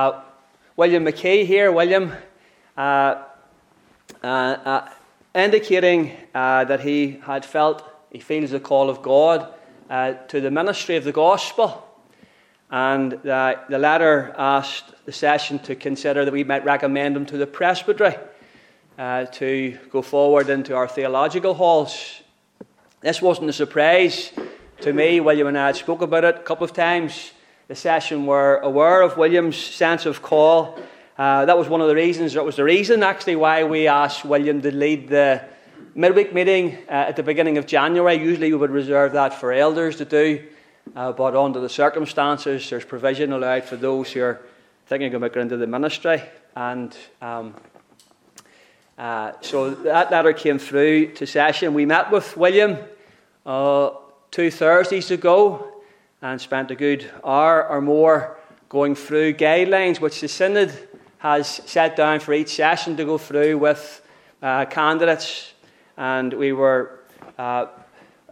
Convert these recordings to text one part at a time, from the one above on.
Uh, William McKay here, William, uh, uh, uh indicating uh, that he had felt, he feels the call of God uh, to the ministry of the gospel. And the letter asked the session to consider that we might recommend him to the presbytery to go forward into our theological halls. This wasn't a surprise to me. William and I had spoke about it a couple of times. The session were aware of William's sense of call. Uh, that was one of the reasons, that was the reason actually why we asked William to lead the midweek meeting uh, at the beginning of January. Usually we would reserve that for elders to do, uh, but under the circumstances, there's provision allowed for those who are thinking about going into the ministry. And um, uh, so that letter came through to session. We met with William uh, two Thursdays ago and spent a good hour or more going through guidelines which the Synod has set down for each session to go through with uh, candidates. And we were uh,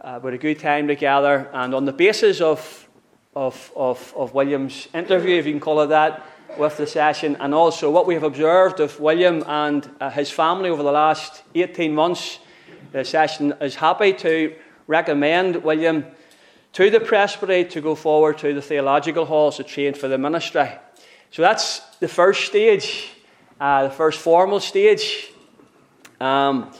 uh, a good time together. And on the basis of, of, of, of William's interview, if you can call it that, with the session, and also what we have observed of William and uh, his family over the last 18 months, the session is happy to recommend William to the presbytery to go forward to the theological halls to train for the ministry. So that's the first stage, uh, the first formal stage. Um,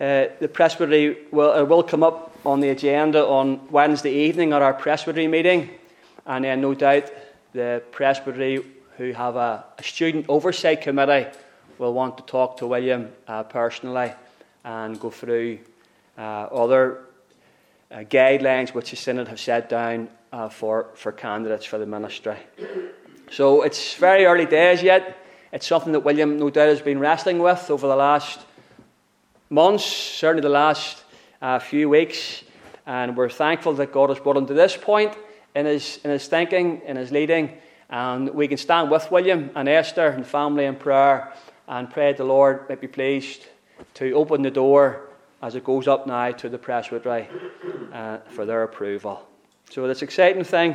uh, the presbytery will, uh, will come up on the agenda on Wednesday evening at our presbytery meeting, and then no doubt the presbytery who have a, a student oversight committee will want to talk to William uh, personally and go through uh, other uh, guidelines which the Synod have set down uh, for, for candidates for the ministry. So it's very early days yet. It's something that William, no doubt, has been wrestling with over the last months, certainly the last uh, few weeks. And we're thankful that God has brought him to this point in his, in his thinking, in his leading. And we can stand with William and Esther and family in prayer and pray the Lord might be pleased to open the door as it goes up now to the presbytery uh, for their approval. So it's exciting thing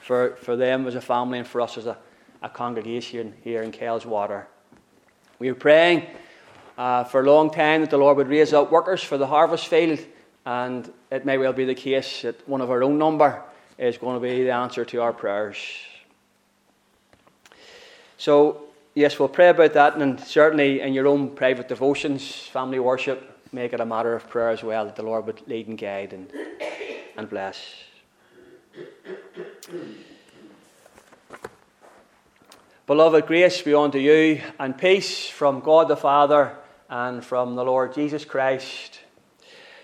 for, for them as a family and for us as a, a congregation here in Water. We were praying uh, for a long time that the Lord would raise up workers for the harvest field, and it may well be the case that one of our own number is going to be the answer to our prayers. So, yes, we'll pray about that, and certainly in your own private devotions, family worship, make it a matter of prayer as well that the Lord would lead and guide and, and bless. Beloved, grace be unto you and peace from God the Father and from the Lord Jesus Christ.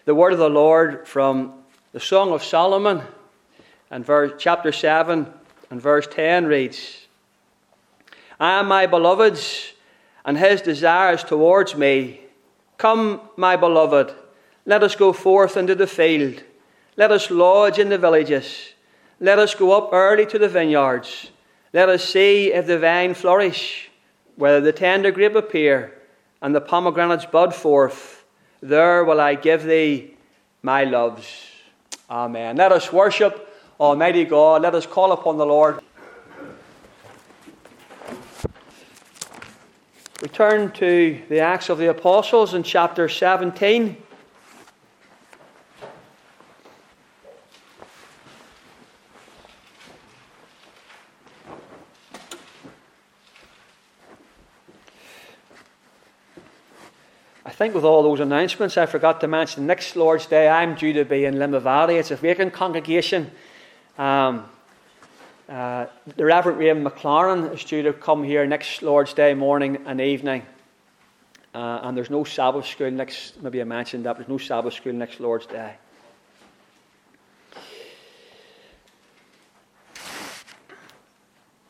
The word of the Lord from the Song of Solomon and verse, chapter 7 and verse 10 reads I am my beloved's, and his desires towards me Come, my beloved, let us go forth into the field. Let us lodge in the villages. Let us go up early to the vineyards. Let us see if the vine flourish, whether the tender grape appear, and the pomegranates bud forth. There will I give thee my loves. Amen. Let us worship Almighty God. Let us call upon the Lord. We turn to the Acts of the Apostles in chapter 17. I think with all those announcements, I forgot to mention next Lord's Day I'm due to be in Limavady. It's a vacant congregation. Um, uh, the Reverend Raymond McLaren is due to come here next Lord's Day morning and evening. Uh, and there's no Sabbath school next, maybe I mentioned that, there's no Sabbath school next Lord's Day.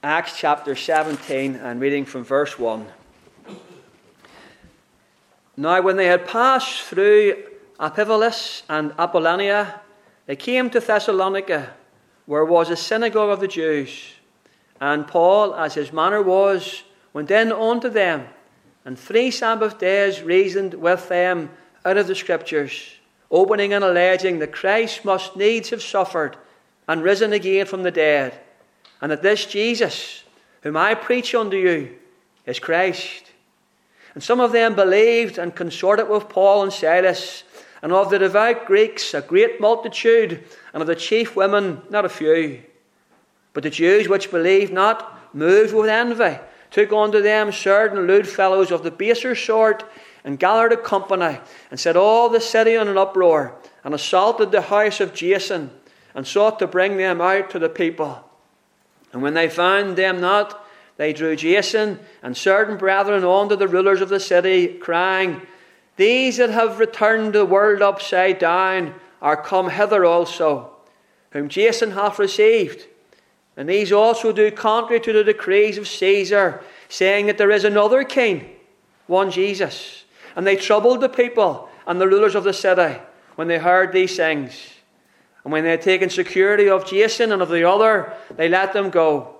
Acts chapter 17 and reading from verse 1. Now, when they had passed through Amphipolis and Apollonia, they came to Thessalonica where was a synagogue of the Jews. And Paul, as his manner was, went in unto them, and three Sabbath days reasoned with them out of the Scriptures, opening and alleging that Christ must needs have suffered and risen again from the dead, and that this Jesus, whom I preach unto you, is Christ. And some of them believed and consorted with Paul and Silas, and of the devout Greeks a great multitude, and of the chief women not a few. But the Jews which believed not, moved with envy, took unto them certain lewd fellows of the baser sort, and gathered a company, and set all the city in an uproar, and assaulted the house of Jason, and sought to bring them out to the people. And when they found them not, they drew Jason and certain brethren on to the rulers of the city, crying, These that have returned the world upside down are come hither also, whom Jason hath received. And these also do contrary to the decrees of Caesar, saying that there is another king, one Jesus. And they troubled the people and the rulers of the city when they heard these things. And when they had taken security of Jason and of the other, they let them go.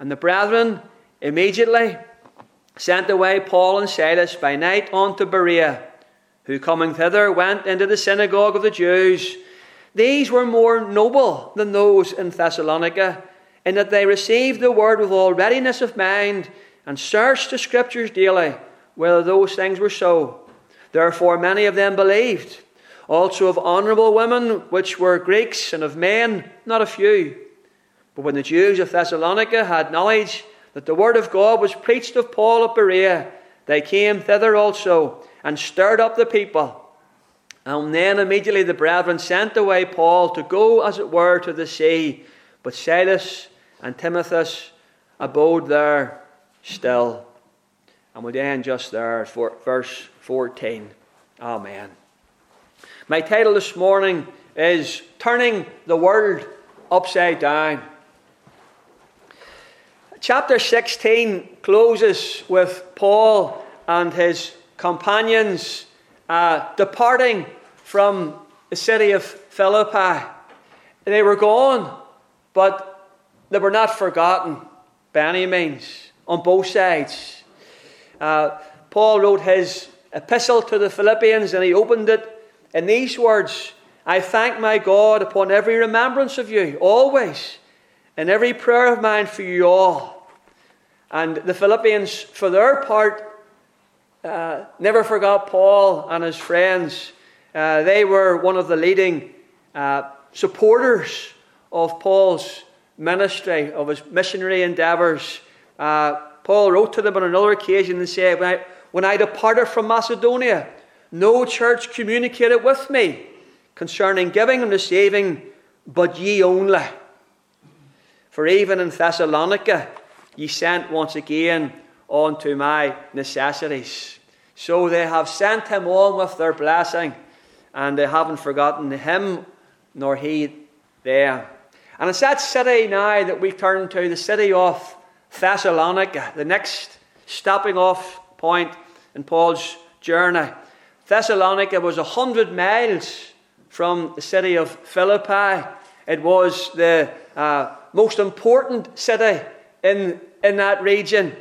And the brethren immediately sent away Paul and Silas by night unto Berea, who coming thither went into the synagogue of the Jews. These were more noble than those in Thessalonica, in that they received the word with all readiness of mind, and searched the scriptures daily whether those things were so. Therefore many of them believed also of honourable women, which were Greeks, and of men, not a few. But when the Jews of Thessalonica had knowledge that the word of God was preached of Paul at Berea, they came thither also, and stirred up the people. And then immediately the brethren sent away Paul to go, as it were, to the sea. But Silas and Timothy abode there still. And we'll end just there, for verse 14. Amen. My title this morning is Turning the World Upside Down. Chapter 16 closes with Paul and his companions uh, departing from the city of Philippi. They were gone, but they were not forgotten by any means on both sides. Uh, Paul wrote his epistle to the Philippians and he opened it in these words I thank my God upon every remembrance of you, always, in every prayer of mine for you all. And the Philippians, for their part, uh, never forgot Paul and his friends. Uh, they were one of the leading uh, supporters of Paul's ministry, of his missionary endeavors. Uh, Paul wrote to them on another occasion and said, When I, when I departed from Macedonia, no church communicated with me concerning giving and receiving, but ye only. For even in Thessalonica, ye sent once again on to my necessities. So they have sent him on with their blessing, and they haven't forgotten him nor he there. And it's that city now that we turn to, the city of Thessalonica, the next stopping off point in Paul's journey. Thessalonica was a hundred miles from the city of Philippi. It was the uh, most important city in, in that region.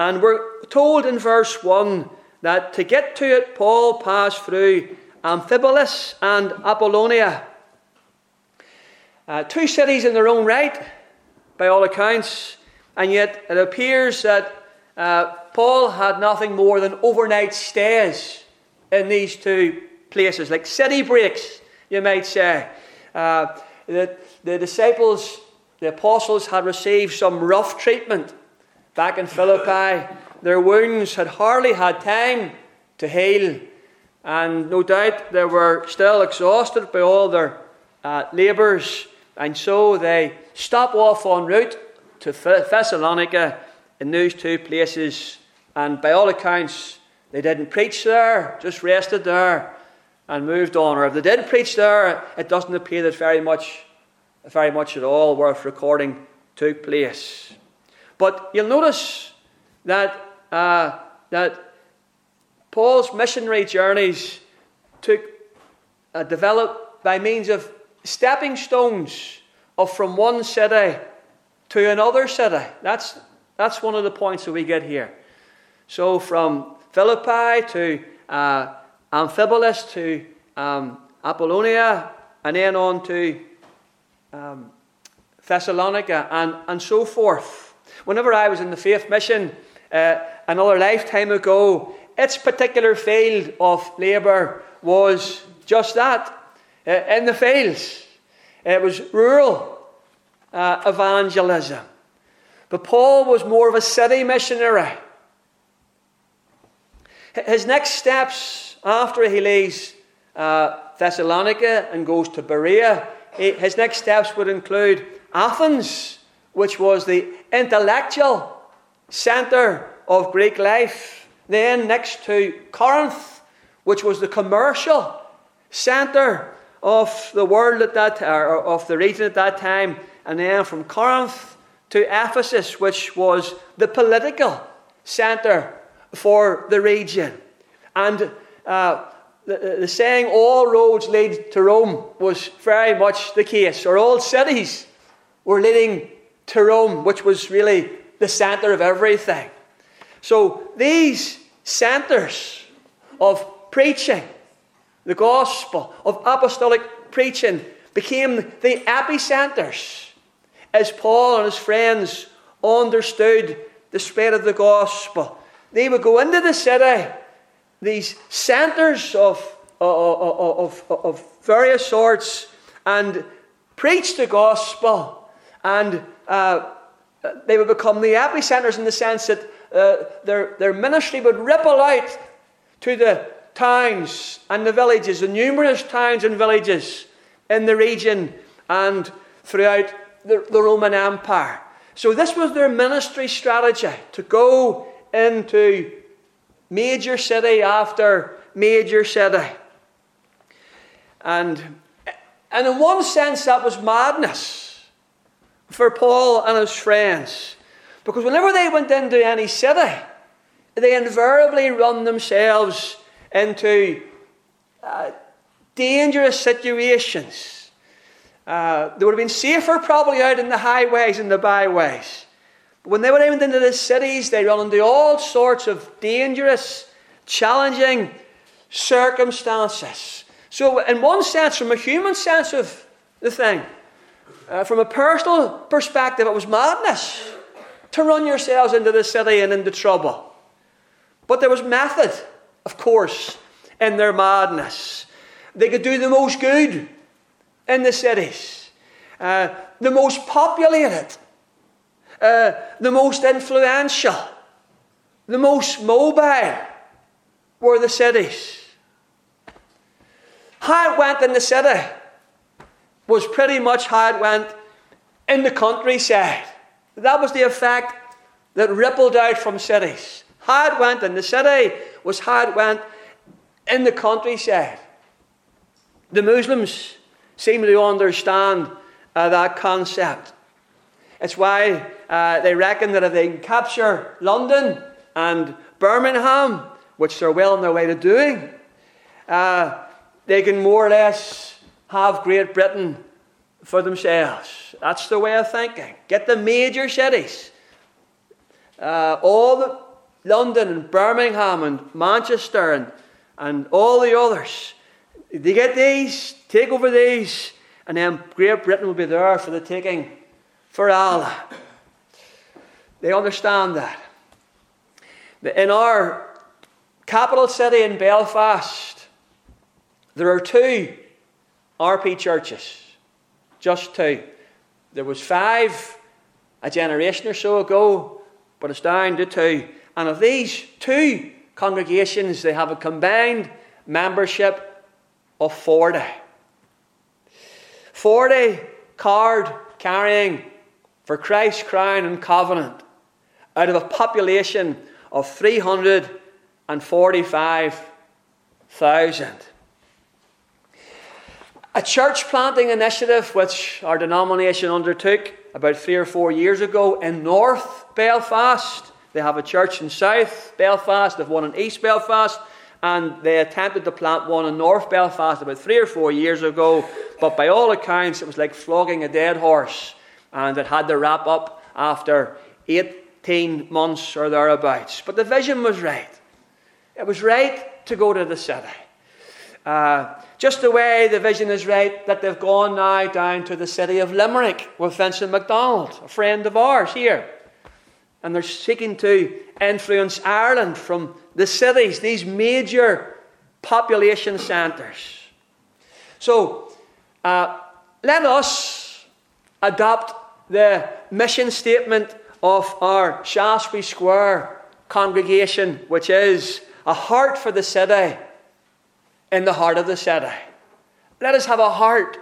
And we're told in verse 1 that to get to it, Paul passed through Amphipolis and Apollonia. Uh, two cities in their own right, by all accounts, and yet it appears that uh, Paul had nothing more than overnight stays in these two places, like city breaks, you might say. Uh, the, the disciples, the apostles, had received some rough treatment back in Philippi. Their wounds had hardly had time to heal, and no doubt they were still exhausted by all their uh, labours, and so they stopped off en route to Thessalonica in those two places and by all accounts, they didn't preach there, just rested there and moved on. Or if they did preach there, it doesn't appear that very much, very much at all worth recording took place. But you'll notice that, uh, that Paul's missionary journeys took uh, developed by means of stepping stones of from one city to another city. That's, that's one of the points that we get here. So from Philippi to uh, Amphipolis to um, Apollonia, and then on to um, Thessalonica, and, and so forth. Whenever I was in the faith mission uh, another lifetime ago, its particular field of labour was just that uh, in the fields. It was rural uh, evangelism. But Paul was more of a city missionary. His next steps after he leaves uh, Thessalonica and goes to Berea, his next steps would include Athens, which was the intellectual centre of Greek life. Then next to Corinth, which was the commercial centre of the world at that or of the region at that time, and then from Corinth to Ephesus, which was the political centre for the region. And uh, the, the saying, all roads lead to Rome, was very much the case, or all cities were leading to Rome, which was really the centre of everything. So these centres of preaching, the gospel, of apostolic preaching, became the epicentres as Paul and his friends understood the spread of the gospel. They would go into the city, these centres of, of, of, of various sorts, and preach the gospel. And uh, they would become the epicenters in the sense that uh, their, their ministry would ripple out to the towns and the villages, the numerous towns and villages in the region and throughout the, the Roman Empire. So, this was their ministry strategy to go into major city after major city. And, and in one sense, that was madness for Paul and his friends. Because whenever they went into any city, they invariably run themselves into uh, dangerous situations. Uh, they would have been safer probably out in the highways and the byways. But when they went into the cities, they run into all sorts of dangerous, challenging circumstances. So, in one sense, from a human sense of the thing, uh, from a personal perspective, it was madness to run yourselves into the city and into trouble. But there was method, of course, in their madness. They could do the most good in the cities, uh, the most populated, uh, the most influential, the most mobile were the cities. How it went in the city was pretty much how it went in the countryside. That was the effect that rippled out from cities. How it went in the city was how it went in the countryside. The Muslims seem to understand uh, that concept. It's why uh, they reckon that if they can capture London and Birmingham, which they're well on their way to doing, uh, they can more or less have Great Britain for themselves. That's the way of thinking. Get the major cities, uh, all the London and Birmingham and Manchester and, and all the others. They get these, take over these, and then Great Britain will be there for the taking for Allah. They understand that. In our capital city in Belfast, there are two RP churches. Just two. There was five a generation or so ago, but it's down to two. And of these two congregations, they have a combined membership of 40. 40 card carrying for Christ's crown and covenant out of a population of 345,000. A church planting initiative which our denomination undertook about three or four years ago in North Belfast. They have a church in South Belfast, they've one in East Belfast, and they attempted to plant one in North Belfast about three or four years ago. But by all accounts, it was like flogging a dead horse, and it had to wrap up after 18 months or thereabouts. But the vision was right. It was right to go to the city. Uh, just the way the vision is right that they've gone now down to the city of Limerick with Vincent MacDonald, a friend of ours here. And they're seeking to influence Ireland from the cities, these major population centres. So, uh, let us adopt the mission statement of our Shaftesbury Square congregation, which is a heart for the city in the heart of the city. Let us have a heart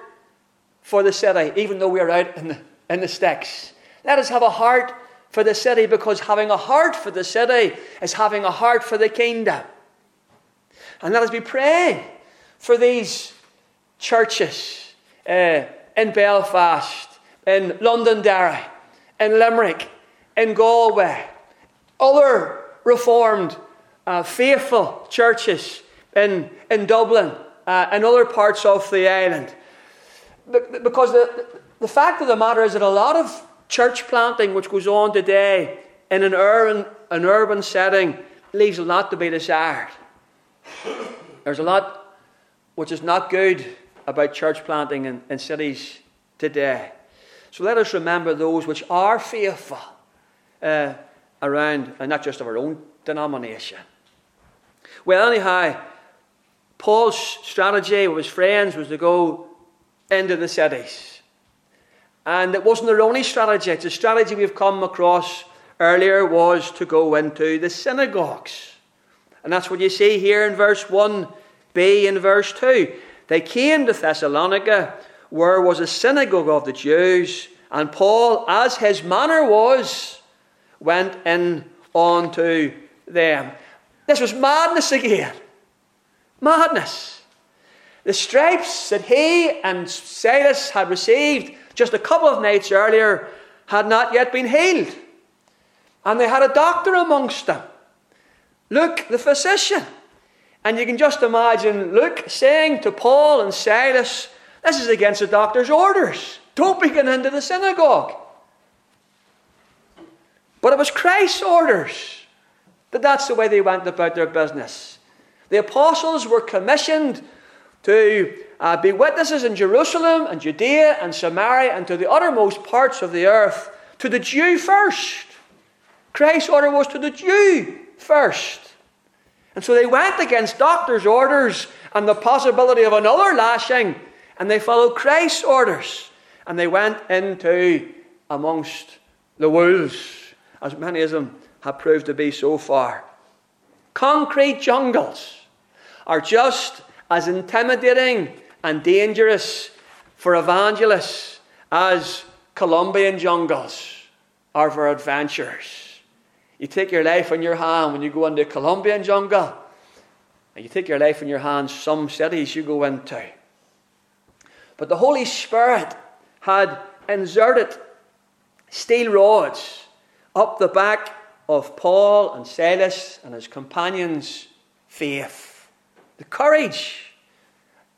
for the city, even though we're out in the, in the sticks. Let us have a heart for the city because having a heart for the city is having a heart for the kingdom. And let us be praying for these churches uh, in Belfast, in Londonderry, in Limerick, in Galway, other reformed, uh, faithful churches in, in Dublin uh, and other parts of the island. Because the, the fact of the matter is that a lot of church planting which goes on today in an urban, an urban setting leaves a lot to be desired. There's a lot which is not good about church planting in, in cities today. So let us remember those which are faithful uh, around, and not just of our own denomination. Well, anyhow, Paul's strategy with his friends was to go into the cities. And it wasn't their only strategy. The strategy we've come across earlier was to go into the synagogues. And that's what you see here in verse 1b and verse 2. They came to Thessalonica, where was a synagogue of the Jews, and Paul, as his manner was, went in unto them. This was madness again. Madness. The stripes that he and Silas had received just a couple of nights earlier had not yet been healed. And they had a doctor amongst them, Luke the physician. And you can just imagine Luke saying to Paul and Silas, This is against the doctor's orders. Don't be going into the synagogue. But it was Christ's orders that that's the way they went about their business. The apostles were commissioned to uh, be witnesses in Jerusalem and Judea and Samaria and to the uttermost parts of the earth, to the Jew first. Christ's order was to the Jew first. And so they went against doctors' orders and the possibility of another lashing, and they followed Christ's orders. And they went into amongst the wolves, as many of them have proved to be so far. Concrete jungles are just as intimidating and dangerous for evangelists as Colombian jungles are for adventurers. You take your life in your hand when you go into a Colombian jungle, and you take your life in your hands some cities you go into. But the Holy Spirit had inserted steel rods up the back of Paul and Silas and his companions' faith. The courage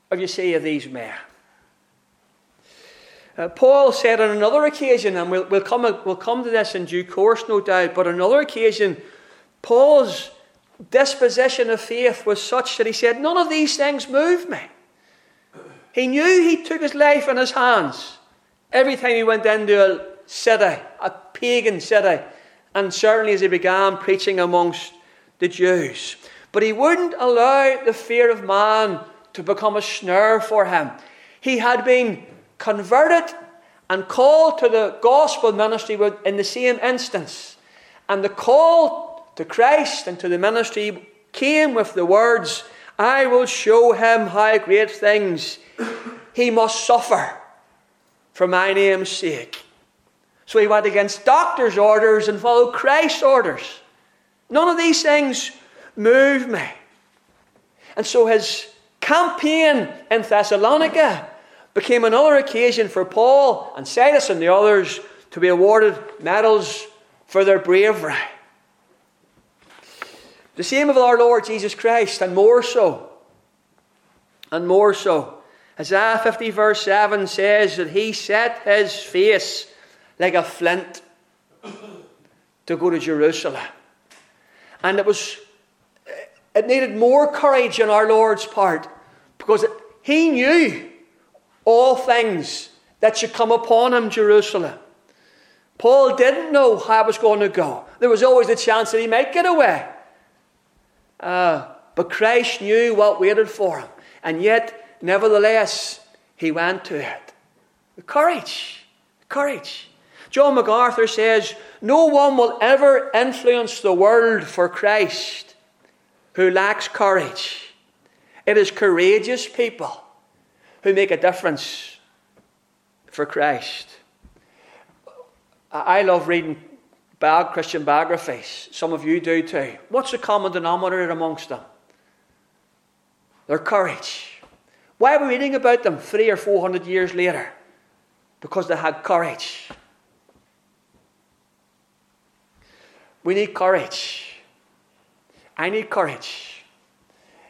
of you see of these men. Uh, Paul said on another occasion, and we'll, we'll, come, we'll come to this in due course, no doubt, but on another occasion, Paul's disposition of faith was such that he said, None of these things move me. He knew he took his life in his hands every time he went into a city, a pagan city, and certainly as he began preaching amongst the Jews. But he wouldn't allow the fear of man to become a snare for him. He had been converted and called to the gospel ministry in the same instance. And the call to Christ and to the ministry came with the words, I will show him how great things he must suffer for my name's sake. So he went against doctor's orders and followed Christ's orders. None of these things move me. And so his campaign in Thessalonica became another occasion for Paul and Silas and the others to be awarded medals for their bravery. The same of our Lord Jesus Christ, and more so. And more so. Isaiah 50, verse 7 says that he set his face like a flint to go to Jerusalem. And it was it needed more courage on our Lord's part because he knew all things that should come upon him, Jerusalem. Paul didn't know how it was going to go. There was always a chance that he might get away. Uh, but Christ knew what waited for him. And yet, nevertheless, he went to it. Courage. Courage. John MacArthur says, No one will ever influence the world for Christ who lacks courage. It is courageous people who make a difference for Christ. I love reading Christian biographies. Some of you do too. What's the common denominator amongst them? Their courage. Why are we reading about them three or four hundred years later? Because they had courage. We need courage. I need courage.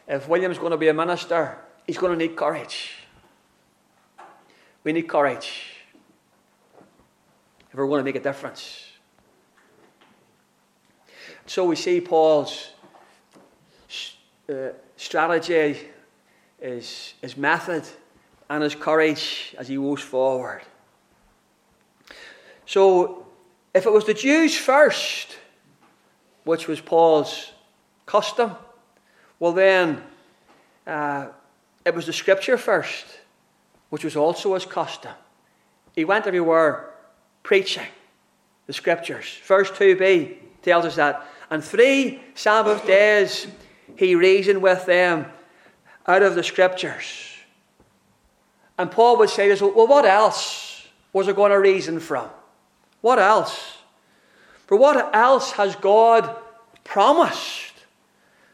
If William's going to be a minister, he's going to need courage. We need courage if we're going to make a difference. So we see Paul's uh, strategy, his, his method, and his courage as he moves forward. So, if it was the Jews first, which was Paul's custom, well, then uh, it was the Scripture first, which was also his custom. He went everywhere preaching the Scriptures. Verse 2b tells us that. And three Sabbath days he reasoned with them out of the Scriptures. And Paul would say this well, what else was he going to reason from? What else? For what else has God promised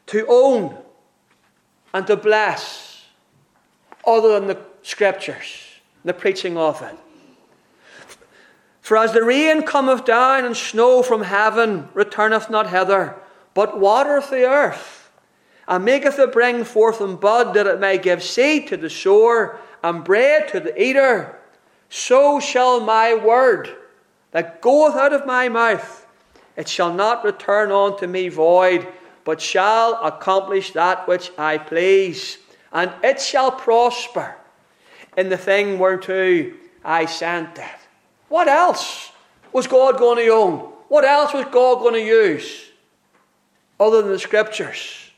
to own and to bless other than the Scriptures, and the preaching of it? For as the rain cometh down and snow from heaven returneth not hither, but watereth the earth, and maketh it bring forth and bud, that it may give seed to the sower and bread to the eater, so shall my word that goeth out of my mouth, it shall not return unto me void, but shall accomplish that which I please, and it shall prosper in the thing whereto I sent it. What else was God going to own? What else was God going to use other than the scriptures?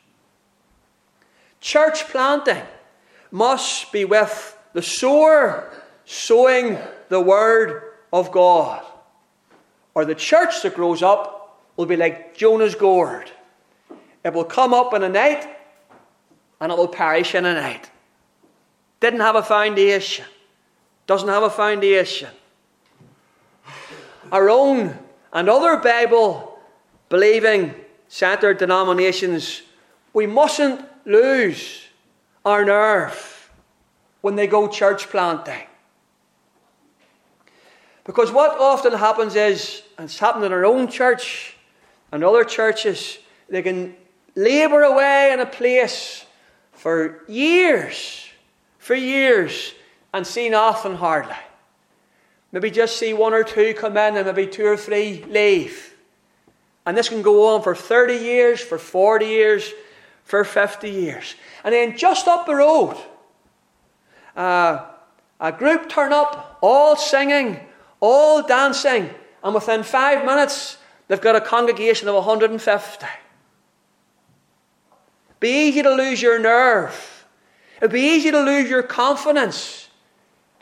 Church planting must be with the sower sowing the word of God. Or the church that grows up will be like Jonah's gourd. It will come up in a night and it will perish in a night. Didn't have a foundation. Doesn't have a foundation our own and other Bible believing centered denominations, we mustn't lose our nerve when they go church planting. Because what often happens is, and it's happened in our own church and other churches, they can labour away in a place for years, for years, and see nothing hardly. Maybe just see one or two come in and maybe two or three leave. And this can go on for 30 years, for 40 years, for 50 years. And then just up the road, uh, a group turn up, all singing, all dancing, and within five minutes, they've got a congregation of 150. Be easy to lose your nerve. It'd be easy to lose your confidence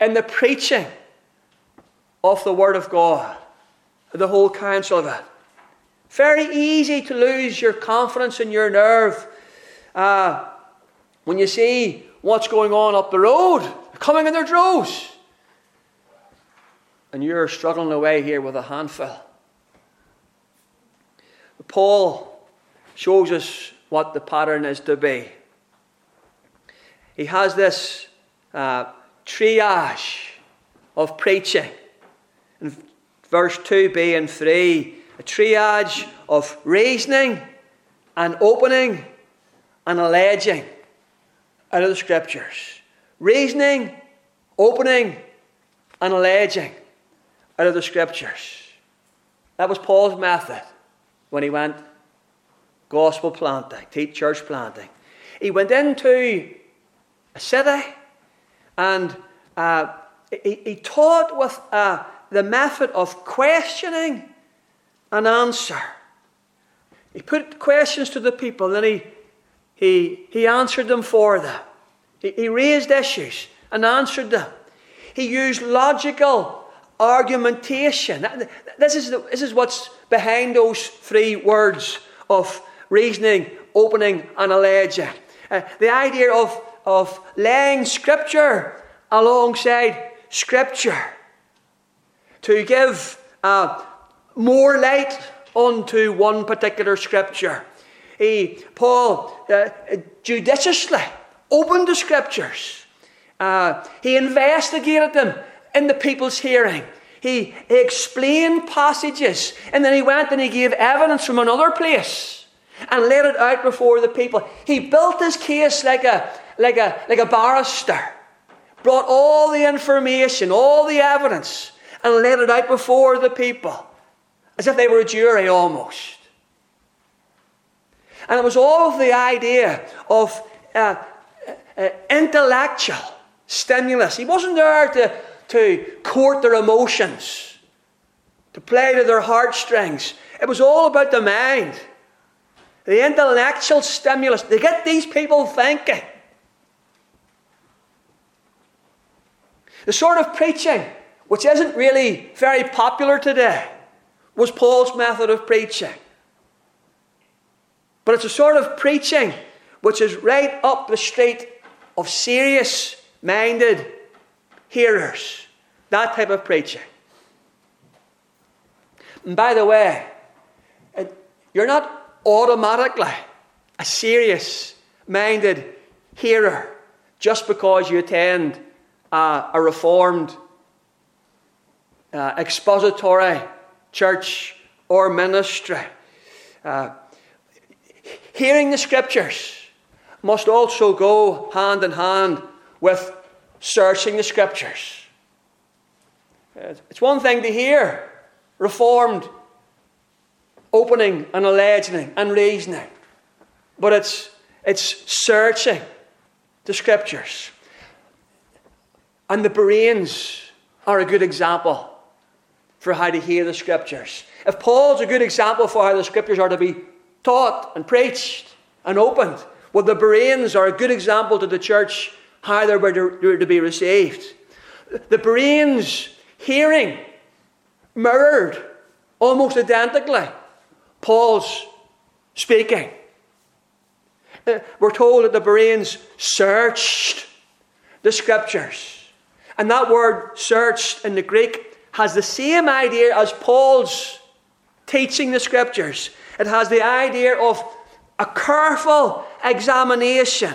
in the preaching of the Word of God, the whole counsel of it. Very easy to lose your confidence and your nerve uh, when you see what's going on up the road, coming in their droves. And you're struggling away here with a handful. Paul shows us what the pattern is to be. He has this uh, triage of preaching in verse 2b and 3, a triage of reasoning and opening and alleging out of the scriptures. Reasoning, opening, and alleging out of the scriptures. That was Paul's method when he went gospel planting, teach church planting. He went into a city and uh, he, he, taught with a the method of questioning and answer. He put questions to the people, and he, he, he answered them for them. He, he raised issues and answered them. He used logical argumentation. This is, the, this is what's behind those three words of reasoning, opening, and alleging. Uh, the idea of, of laying Scripture alongside Scripture to give uh, more light onto one particular Scripture. He, Paul uh, judiciously opened the Scriptures. Uh, he investigated them in the people's hearing. He, explained passages and then he went and he gave evidence from another place and laid it out before the people. He built his case like a, like a, like a barrister, brought all the information, all the evidence, and laid it out before the people as if they were a jury almost. And it was all of the idea of uh, uh, intellectual stimulus. He wasn't there to, to court their emotions, to play to their heartstrings. It was all about the mind, the intellectual stimulus to get these people thinking. The sort of preaching which isn't really very popular today was Paul's method of preaching. But it's a sort of preaching which is right up the street of serious minded hearers. That type of preaching. And by the way, you're not automatically a serious minded hearer just because you attend uh, a reformed uh, expository church or ministry. Uh, hearing the scriptures must also go hand in hand with searching the scriptures. It's one thing to hear reformed opening and alleging and reasoning, but it's, it's searching the scriptures. And the Bereans are a good example for how to hear the scriptures. If Paul's a good example for how the scriptures are to be taught and preached and opened, well, the Bereans are a good example to the church how they're to be received. The Bereans hearing mirrored almost identically Paul's speaking. Uh, we're told that the Bereans searched the scriptures. And that word searched in the Greek has the same idea as Paul's teaching the scriptures. It has the idea of a careful examination,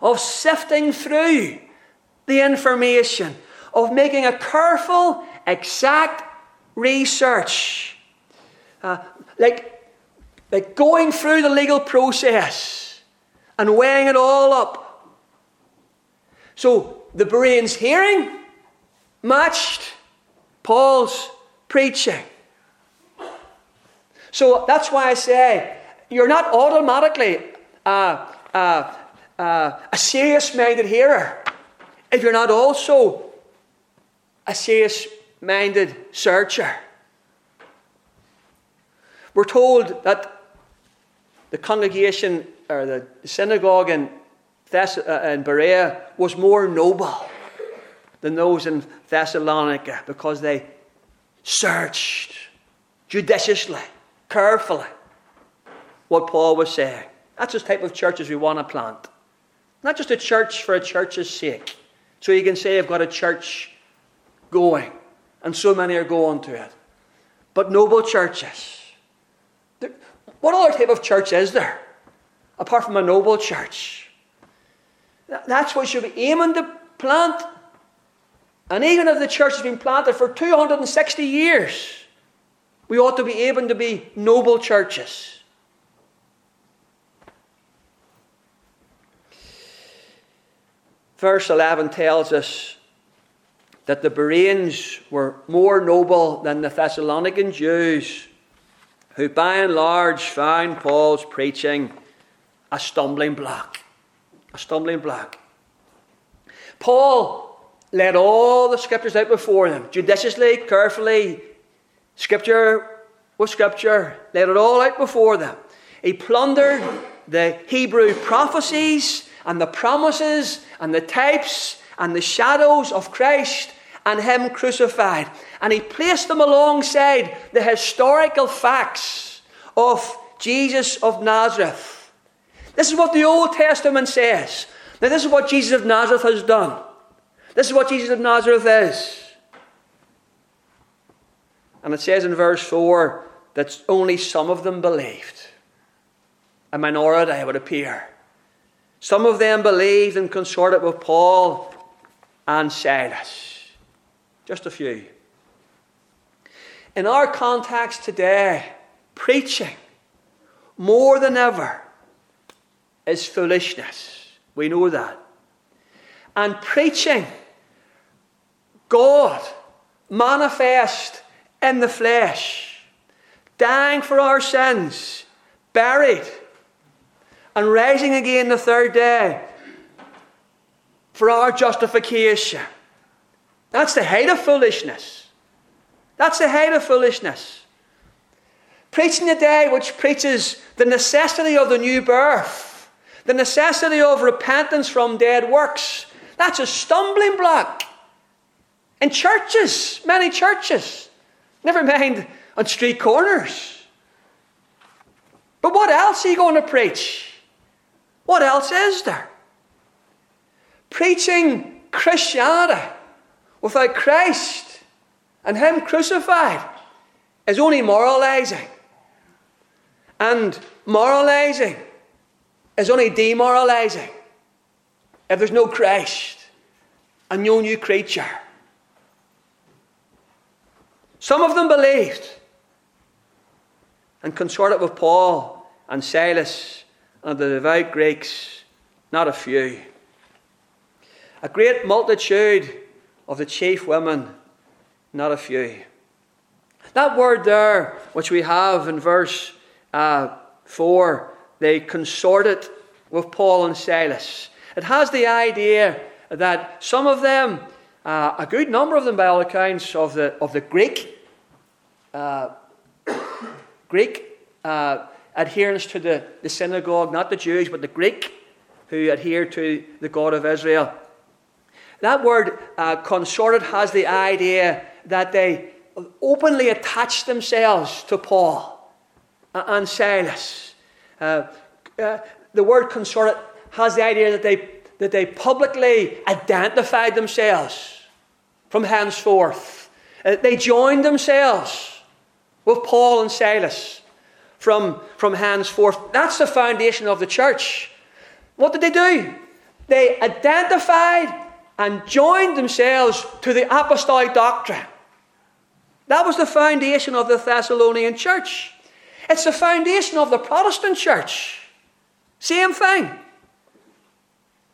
of sifting through the information, of making a careful, exact research. Uh, like, like going through the legal process and weighing it all up. So the Bereans' hearing matched Paul's preaching. So that's why I say you're not automatically uh, uh, uh, a serious minded hearer if you're not also a serious minded searcher. We're told that the congregation or the synagogue in, Thess- uh, in Berea was more noble than those in Thessalonica because they searched judiciously, carefully what Paul was saying. That's the type of churches we want to plant. Not just a church for a church's sake. So you can say, I've got a church going, and so many are going to it. But noble churches. What other type of church is there apart from a noble church? That's what you should be aiming to plant and even if the church has been planted for 260 years, we ought to be able to be noble churches. Verse 11 tells us that the Bereans were more noble than the Thessalonican Jews, who by and large found Paul's preaching a stumbling block. A stumbling block. Paul laid all the scriptures out before them, judiciously, carefully, scripture with scripture, laid it all out before them. He plundered the Hebrew prophecies and the promises and the types and the shadows of Christ and Him crucified. And He placed them alongside the historical facts of Jesus of Nazareth. This is what the Old Testament says. Now, this is what Jesus of Nazareth has done. This is what Jesus of Nazareth is. And it says in verse 4 that only some of them believed. A minority, it would appear. Some of them believed and consorted with Paul and Silas. Just a few. In our context today, preaching more than ever is foolishness. We know that. And preaching God manifest in the flesh, dying for our sins, buried, and rising again the third day for our justification. That's the height of foolishness. That's the height of foolishness. Preaching the day which preaches the necessity of the new birth, the necessity of repentance from dead works, that's a stumbling block. In churches, many churches, never mind on street corners. But what else are you going to preach? What else is there? Preaching Christianity without Christ and Him crucified is only moralizing. And moralizing is only demoralizing if there's no Christ and no new creature. Some of them believed and consorted with Paul and Silas and the devout Greeks, not a few. A great multitude of the chief women, not a few. That word there, which we have in verse uh, 4, they consorted with Paul and Silas. It has the idea that some of them, uh, a good number of them by all accounts, of the, of the Greek, uh, Greek uh, adherence to the, the synagogue, not the Jews, but the Greek who adhere to the God of Israel. That word uh, consorted has the idea that they openly attached themselves to Paul and Silas. Uh, uh, the word consorted has the idea that they, that they publicly identified themselves from henceforth. Uh, they joined themselves with Paul and Silas from, from henceforth. That's the foundation of the church. What did they do? They identified and joined themselves to the apostolic doctrine. That was the foundation of the Thessalonian church. It's the foundation of the Protestant church. Same thing.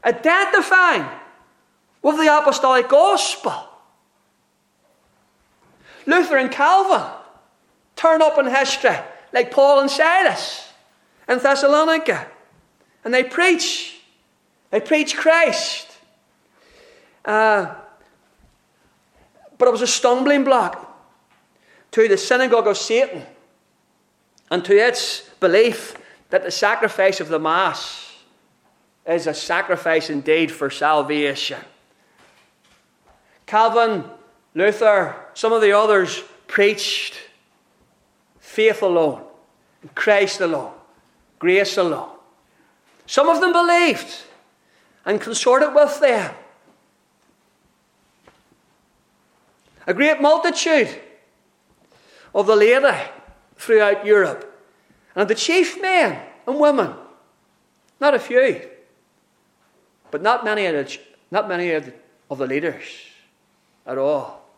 Identifying with the apostolic gospel. Luther and Calvin turn up in history like Paul and Silas in Thessalonica. And they preach. They preach Christ. Uh, but it was a stumbling block to the synagogue of Satan and to its belief that the sacrifice of the Mass is a sacrifice indeed for salvation. Calvin, Luther, some of the others preached faith alone, Christ alone, grace alone. Some of them believed and consorted with them. A great multitude of the laity throughout Europe, and the chief men and women, not a few, but not many of the, not many of the, of the leaders at all.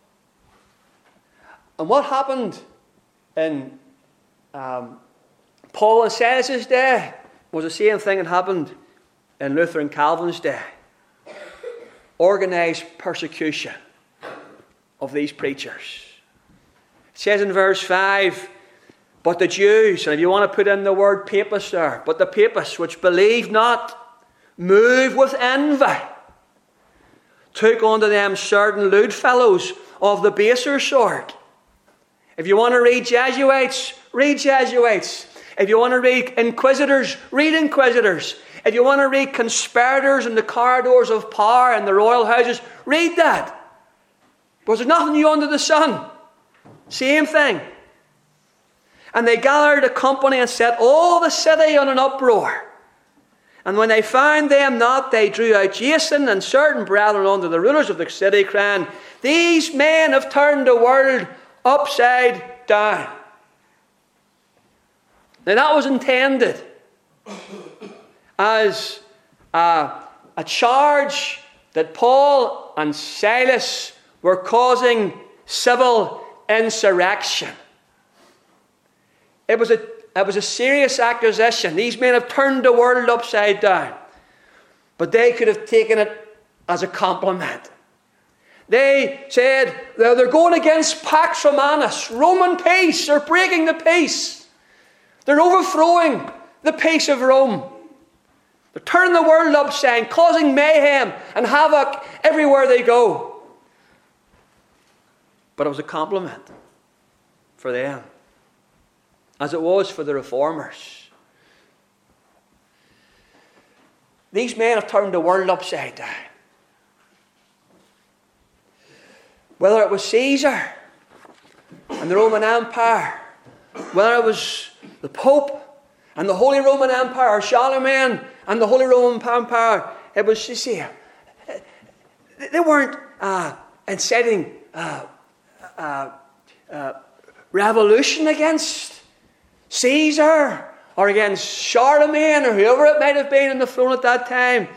And what happened in um, Paul and Silas's day was the same thing that happened in Luther and Calvin's day. Organized persecution of these preachers. It says in verse 5 But the Jews, and if you want to put in the word papists there, but the papists which believe not, move with envy, took unto them certain lewd fellows of the baser sort. If you want to read Jesuits, read Jesuits. If you want to read inquisitors, read inquisitors. If you want to read conspirators in the corridors of power and the royal houses, read that. Because there's nothing new under the sun. Same thing. And they gathered a company and set all the city on an uproar. And when they found them not, they drew out Jason and certain brethren unto the rulers of the city, crying, These men have turned the world upside down. Now that was intended as a, a charge that Paul and Silas were causing civil insurrection. It was a, it was a serious accusation. These men have turned the world upside down. But they could have taken it as a compliment. They said they're going against Pax Romanus, Roman peace. They're breaking the peace. They're overthrowing the peace of Rome. They're turning the world upside, down, causing mayhem and havoc everywhere they go. But it was a compliment for them as it was for the reformers. These men have turned the world upside down. Whether it was Caesar and the Roman Empire, whether it was the Pope and the Holy Roman Empire, or Charlemagne and the Holy Roman Empire, it was Caesar. They weren't uh, inciting uh, uh, uh revolution against Caesar or against Charlemagne or whoever it might have been in the throne at that time.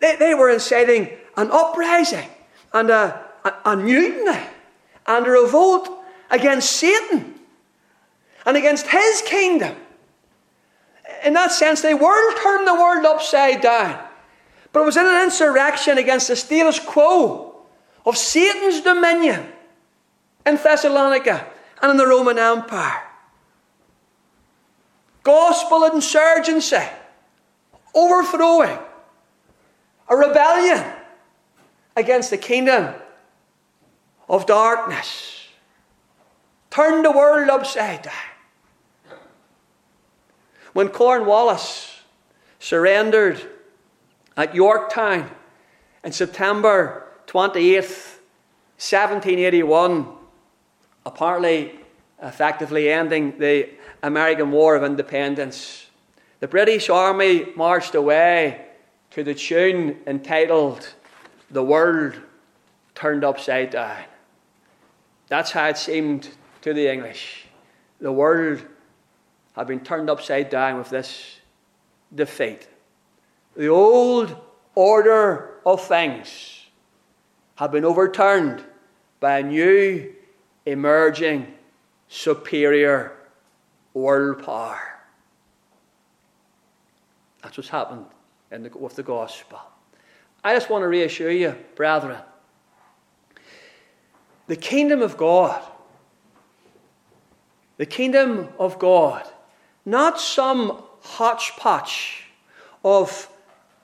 They, they were inciting an uprising and a, a, a mutiny and a revolt against Satan and against his kingdom. In that sense, they weren't turning the world upside down, but it was in an insurrection against the status quo of Satan's dominion in Thessalonica and in the Roman Empire gospel insurgency, overthrowing, a rebellion against the kingdom of darkness. Turn the world upside down. When Cornwallis surrendered at Yorktown in September 28th, 1781, apparently effectively ending the American War of Independence. The British Army marched away to the tune entitled The World Turned Upside Down. That's how it seemed to the English. The world had been turned upside down with this defeat. The old order of things had been overturned by a new, emerging, superior world power. That's what's happened the, with the gospel. I just want to reassure you, brethren, the kingdom of God, the kingdom of God, not some hodgepodge of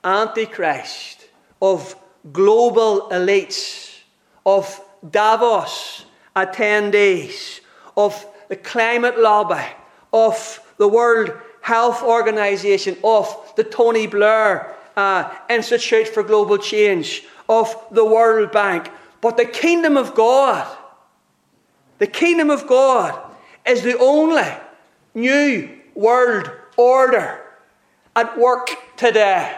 antichrist, of global elites, of Davos attendees, of the climate lobby, of the World Health Organization, of the Tony Blair uh, Institute for Global Change, of the World Bank. But the kingdom of God, the kingdom of God is the only new world order at work today.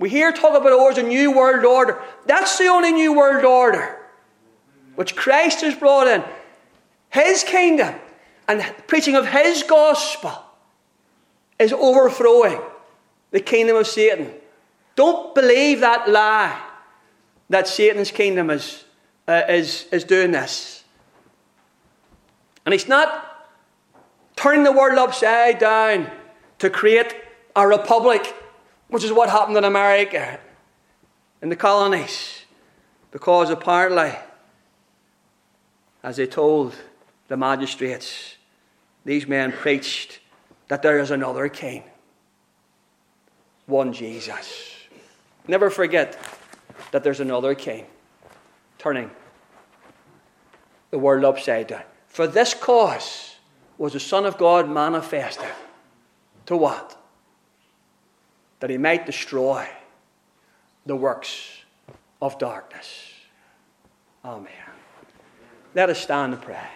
We hear talk about oh, a new world order. That's the only new world order which Christ has brought in. His kingdom and preaching of his gospel is overthrowing the kingdom of Satan. Don't believe that lie that Satan's kingdom is, uh, is, is doing this. And he's not turning the world upside down to create a republic, which is what happened in America, in the colonies, because apparently, as they told the magistrates, these men preached that there is another king, one Jesus. Never forget that there's another king turning the world upside down. For this cause was the Son of God manifested. To what? That he might destroy the works of darkness. Amen. Let us stand and pray.